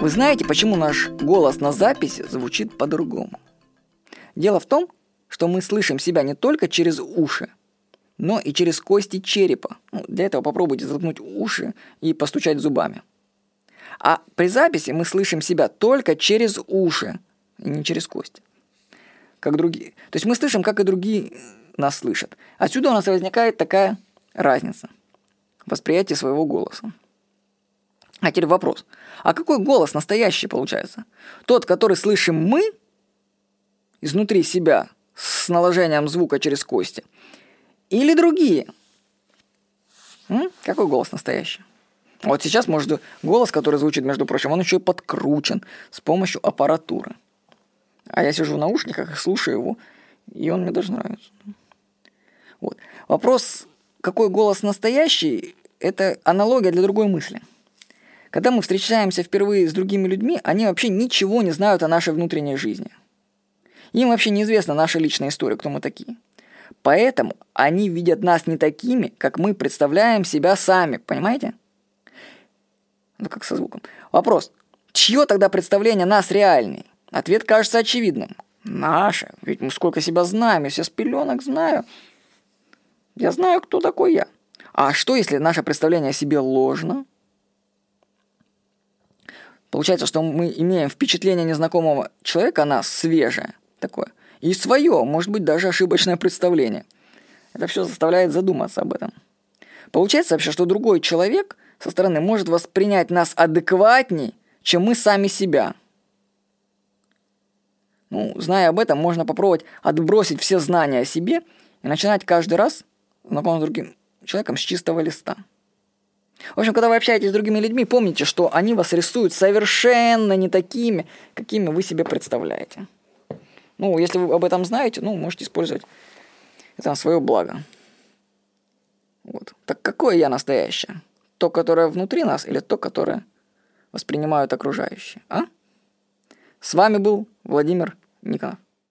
Вы знаете, почему наш голос на записи звучит по-другому? Дело в том, что мы слышим себя не только через уши, но и через кости черепа. Ну, для этого попробуйте заткнуть уши и постучать зубами. А при записи мы слышим себя только через уши, не через кости. Как другие. То есть мы слышим, как и другие нас слышат. Отсюда у нас возникает такая разница восприятия своего голоса. А теперь вопрос. А какой голос настоящий получается? Тот, который слышим мы изнутри себя с наложением звука через кости? Или другие? М? Какой голос настоящий? Вот сейчас, может, голос, который звучит, между прочим, он еще и подкручен с помощью аппаратуры. А я сижу в наушниках и слушаю его, и он мне даже нравится. Вот. Вопрос, какой голос настоящий, это аналогия для другой мысли – когда мы встречаемся впервые с другими людьми, они вообще ничего не знают о нашей внутренней жизни. Им вообще неизвестна наша личная история, кто мы такие. Поэтому они видят нас не такими, как мы представляем себя сами, понимаете? Ну как со звуком. Вопрос. Чье тогда представление нас реальный? Ответ кажется очевидным. Наше. Ведь мы сколько себя знаем, я все с пеленок знаю. Я знаю, кто такой я. А что, если наше представление о себе ложно? Получается, что мы имеем впечатление незнакомого человека о нас свежее такое. И свое, может быть, даже ошибочное представление. Это все заставляет задуматься об этом. Получается вообще, что другой человек со стороны может воспринять нас адекватней, чем мы сами себя. Ну, зная об этом, можно попробовать отбросить все знания о себе и начинать каждый раз знакомиться с другим человеком с чистого листа. В общем, когда вы общаетесь с другими людьми, помните, что они вас рисуют совершенно не такими, какими вы себе представляете. Ну, если вы об этом знаете, ну, можете использовать это на свое благо. Вот. Так какое я настоящее? То, которое внутри нас или то, которое воспринимают окружающие? А? С вами был Владимир Никонов.